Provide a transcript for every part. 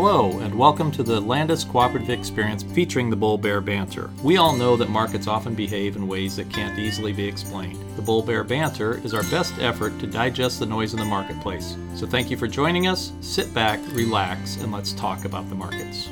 Hello, and welcome to the Landus Cooperative Experience featuring the Bull Bear Banter. We all know that markets often behave in ways that can't easily be explained. The Bull Bear Banter is our best effort to digest the noise in the marketplace. So thank you for joining us. Sit back, relax, and let's talk about the markets.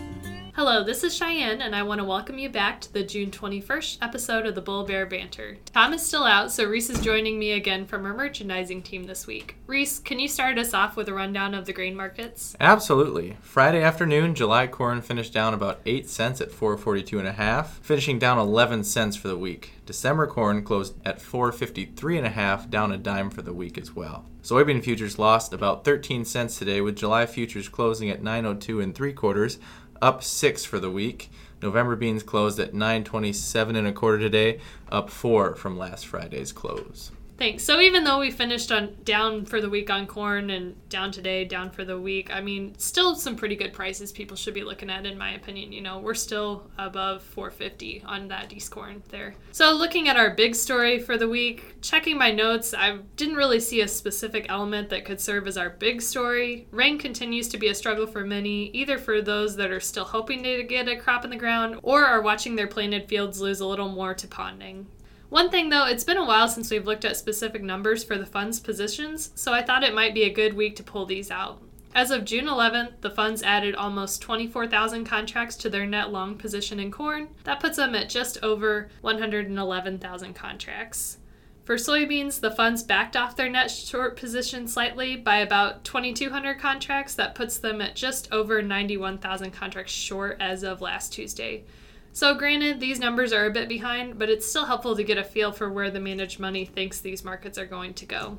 Hello, this is Cheyenne, and I want to welcome you back to the June 21st episode of the Bull Bear Banter. Tom is still out, so Reese is joining me again from our merchandising team this week. Reese, can you start us off with a rundown of the grain markets? Absolutely. Friday afternoon, July corn finished down about 8 cents at 442 and a half, finishing down 11 cents for the week. December corn closed at 453 and a half, down a dime for the week as well. Soybean futures lost about 13 cents today with July futures closing at 902 and 3 quarters, up six for the week. November beans closed at 927 and a quarter today, up four from last Friday's close. Thanks. So even though we finished on down for the week on corn and down today, down for the week, I mean, still some pretty good prices people should be looking at in my opinion. You know, we're still above 450 on that East corn there. So looking at our big story for the week, checking my notes, I didn't really see a specific element that could serve as our big story. Rain continues to be a struggle for many, either for those that are still hoping to get a crop in the ground or are watching their planted fields lose a little more to ponding. One thing though, it's been a while since we've looked at specific numbers for the fund's positions, so I thought it might be a good week to pull these out. As of June 11th, the funds added almost 24,000 contracts to their net long position in corn. That puts them at just over 111,000 contracts. For soybeans, the funds backed off their net short position slightly by about 2,200 contracts. That puts them at just over 91,000 contracts short as of last Tuesday. So, granted, these numbers are a bit behind, but it's still helpful to get a feel for where the managed money thinks these markets are going to go.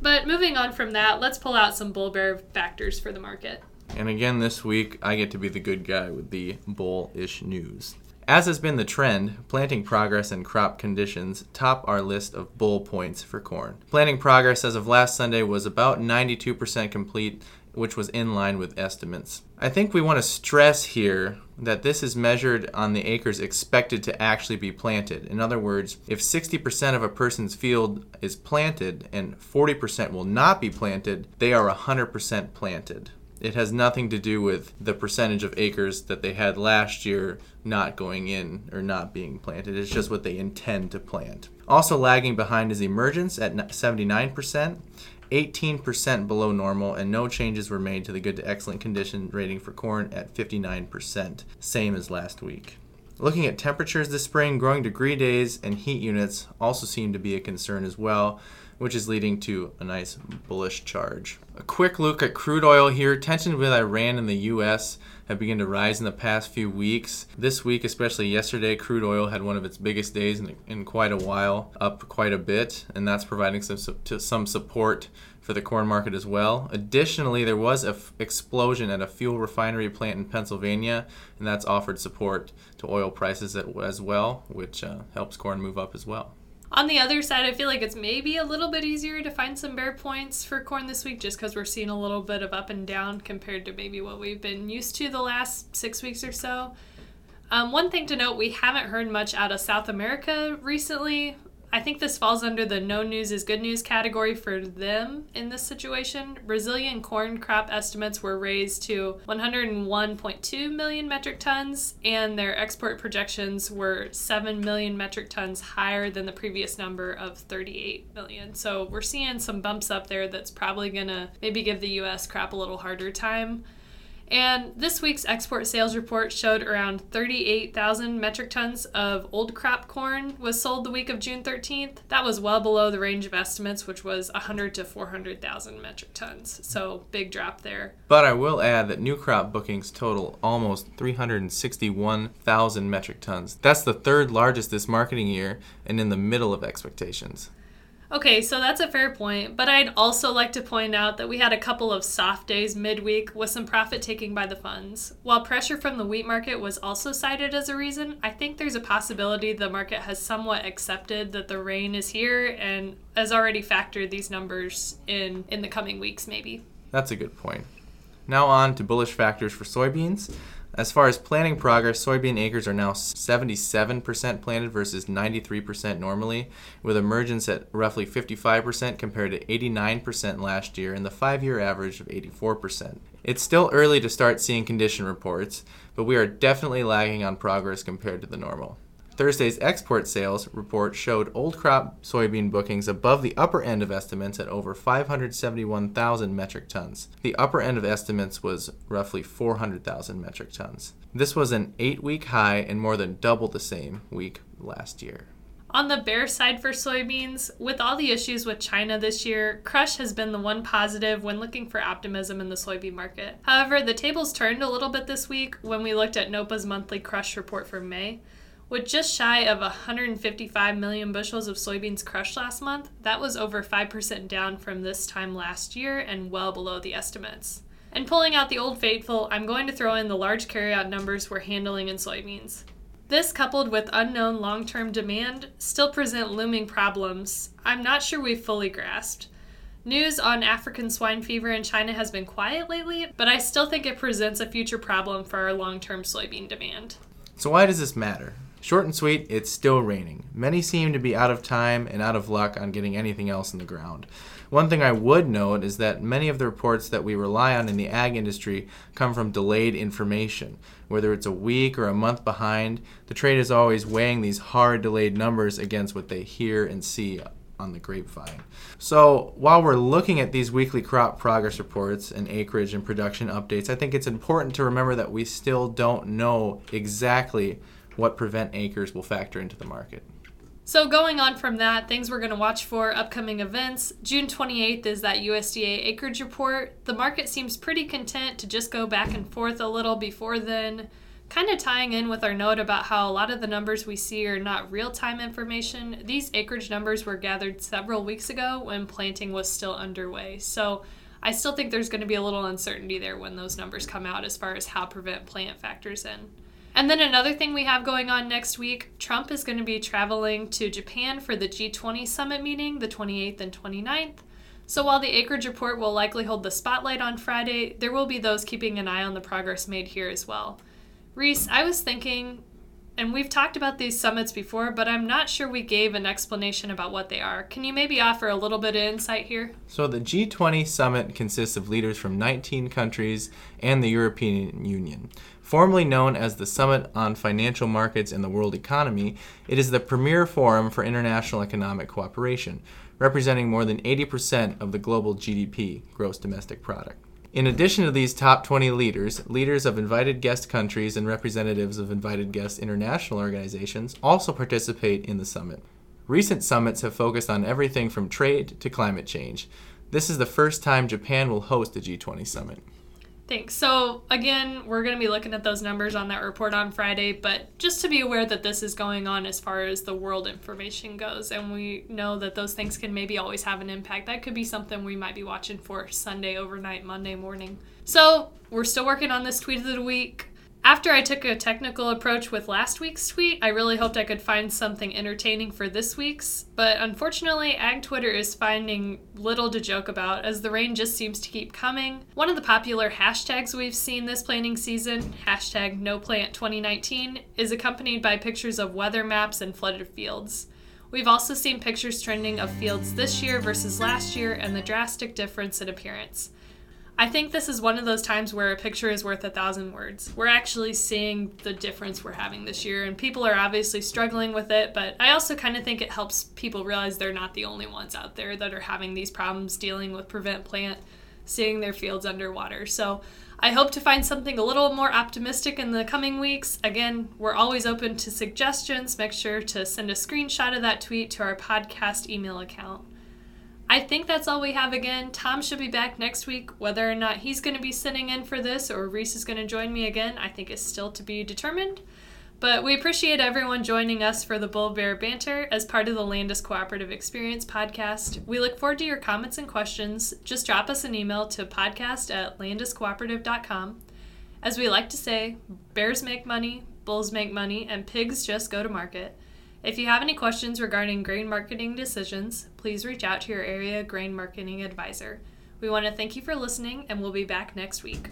But moving on from that, let's pull out some bull bear factors for the market. And again, this week, I get to be the good guy with the bullish news. As has been the trend, planting progress and crop conditions top our list of bull points for corn. Planting progress as of last Sunday was about 92% complete, which was in line with estimates. I think we want to stress here that this is measured on the acres expected to actually be planted. In other words, if 60% of a person's field is planted and 40% will not be planted, they are 100% planted. It has nothing to do with the percentage of acres that they had last year not going in or not being planted. It's just what they intend to plant. Also lagging behind is emergence at 79%. 18% below normal, and no changes were made to the good to excellent condition rating for corn at 59%, same as last week. Looking at temperatures this spring, growing degree days and heat units also seem to be a concern as well, which is leading to a nice bullish charge. A quick look at crude oil here. Tensions with Iran and the U.S. have begun to rise in the past few weeks. This week, especially yesterday, crude oil had one of its biggest days in, in quite a while, up quite a bit, and that's providing some, some support for the corn market as well. Additionally, there was an f- explosion at a fuel refinery plant in Pennsylvania, and that's offered support to oil prices as well, which uh, helps corn move up as well. On the other side, I feel like it's maybe a little bit easier to find some bear points for corn this week just because we're seeing a little bit of up and down compared to maybe what we've been used to the last six weeks or so. Um, one thing to note we haven't heard much out of South America recently. I think this falls under the no news is good news category for them in this situation. Brazilian corn crop estimates were raised to 101.2 million metric tons, and their export projections were 7 million metric tons higher than the previous number of 38 million. So we're seeing some bumps up there that's probably going to maybe give the US crop a little harder time. And this week's export sales report showed around 38,000 metric tons of old crop corn was sold the week of June 13th. That was well below the range of estimates, which was 100 to 400,000 metric tons. So big drop there. But I will add that new crop bookings total almost 361,000 metric tons. That's the third largest this marketing year and in the middle of expectations. Okay, so that's a fair point, but I'd also like to point out that we had a couple of soft days midweek with some profit taking by the funds. While pressure from the wheat market was also cited as a reason, I think there's a possibility the market has somewhat accepted that the rain is here and has already factored these numbers in in the coming weeks maybe. That's a good point. Now on to bullish factors for soybeans. As far as planting progress, soybean acres are now 77% planted versus 93% normally, with emergence at roughly 55% compared to 89% last year and the five year average of 84%. It's still early to start seeing condition reports, but we are definitely lagging on progress compared to the normal. Thursday's export sales report showed old crop soybean bookings above the upper end of estimates at over 571,000 metric tons. The upper end of estimates was roughly 400,000 metric tons. This was an eight week high and more than double the same week last year. On the bear side for soybeans, with all the issues with China this year, crush has been the one positive when looking for optimism in the soybean market. However, the tables turned a little bit this week when we looked at NOPA's monthly crush report for May. With just shy of 155 million bushels of soybeans crushed last month, that was over 5% down from this time last year and well below the estimates. And pulling out the old faithful, I'm going to throw in the large carryout numbers we're handling in soybeans. This, coupled with unknown long term demand, still present looming problems I'm not sure we've fully grasped. News on African swine fever in China has been quiet lately, but I still think it presents a future problem for our long term soybean demand. So, why does this matter? Short and sweet, it's still raining. Many seem to be out of time and out of luck on getting anything else in the ground. One thing I would note is that many of the reports that we rely on in the ag industry come from delayed information. Whether it's a week or a month behind, the trade is always weighing these hard delayed numbers against what they hear and see on the grapevine. So, while we're looking at these weekly crop progress reports and acreage and production updates, I think it's important to remember that we still don't know exactly what prevent acres will factor into the market. So, going on from that, things we're going to watch for upcoming events. June 28th is that USDA acreage report. The market seems pretty content to just go back and forth a little before then. Kind of tying in with our note about how a lot of the numbers we see are not real time information, these acreage numbers were gathered several weeks ago when planting was still underway. So, I still think there's going to be a little uncertainty there when those numbers come out as far as how prevent plant factors in. And then another thing we have going on next week Trump is going to be traveling to Japan for the G20 summit meeting the 28th and 29th. So while the acreage report will likely hold the spotlight on Friday, there will be those keeping an eye on the progress made here as well. Reese, I was thinking and we've talked about these summits before, but I'm not sure we gave an explanation about what they are. Can you maybe offer a little bit of insight here? So, the G20 summit consists of leaders from 19 countries and the European Union. Formerly known as the Summit on Financial Markets and the World Economy, it is the premier forum for international economic cooperation, representing more than 80% of the global GDP, gross domestic product. In addition to these top 20 leaders, leaders of invited guest countries and representatives of invited guest international organizations also participate in the summit. Recent summits have focused on everything from trade to climate change. This is the first time Japan will host a G20 summit. Thanks. So, again, we're going to be looking at those numbers on that report on Friday, but just to be aware that this is going on as far as the world information goes, and we know that those things can maybe always have an impact. That could be something we might be watching for Sunday overnight, Monday morning. So, we're still working on this tweet of the week. After I took a technical approach with last week's tweet, I really hoped I could find something entertaining for this week's, but unfortunately, Ag Twitter is finding little to joke about as the rain just seems to keep coming. One of the popular hashtags we've seen this planting season, hashtag NoPlant2019, is accompanied by pictures of weather maps and flooded fields. We've also seen pictures trending of fields this year versus last year and the drastic difference in appearance. I think this is one of those times where a picture is worth a thousand words. We're actually seeing the difference we're having this year, and people are obviously struggling with it, but I also kind of think it helps people realize they're not the only ones out there that are having these problems dealing with prevent plant, seeing their fields underwater. So I hope to find something a little more optimistic in the coming weeks. Again, we're always open to suggestions. Make sure to send a screenshot of that tweet to our podcast email account. I think that's all we have again. Tom should be back next week. Whether or not he's going to be sitting in for this or Reese is going to join me again, I think is still to be determined. But we appreciate everyone joining us for the Bull Bear Banter as part of the Landus Cooperative Experience podcast. We look forward to your comments and questions. Just drop us an email to podcast at landuscooperative.com. As we like to say, bears make money, bulls make money, and pigs just go to market. If you have any questions regarding grain marketing decisions, please reach out to your area grain marketing advisor. We want to thank you for listening, and we'll be back next week.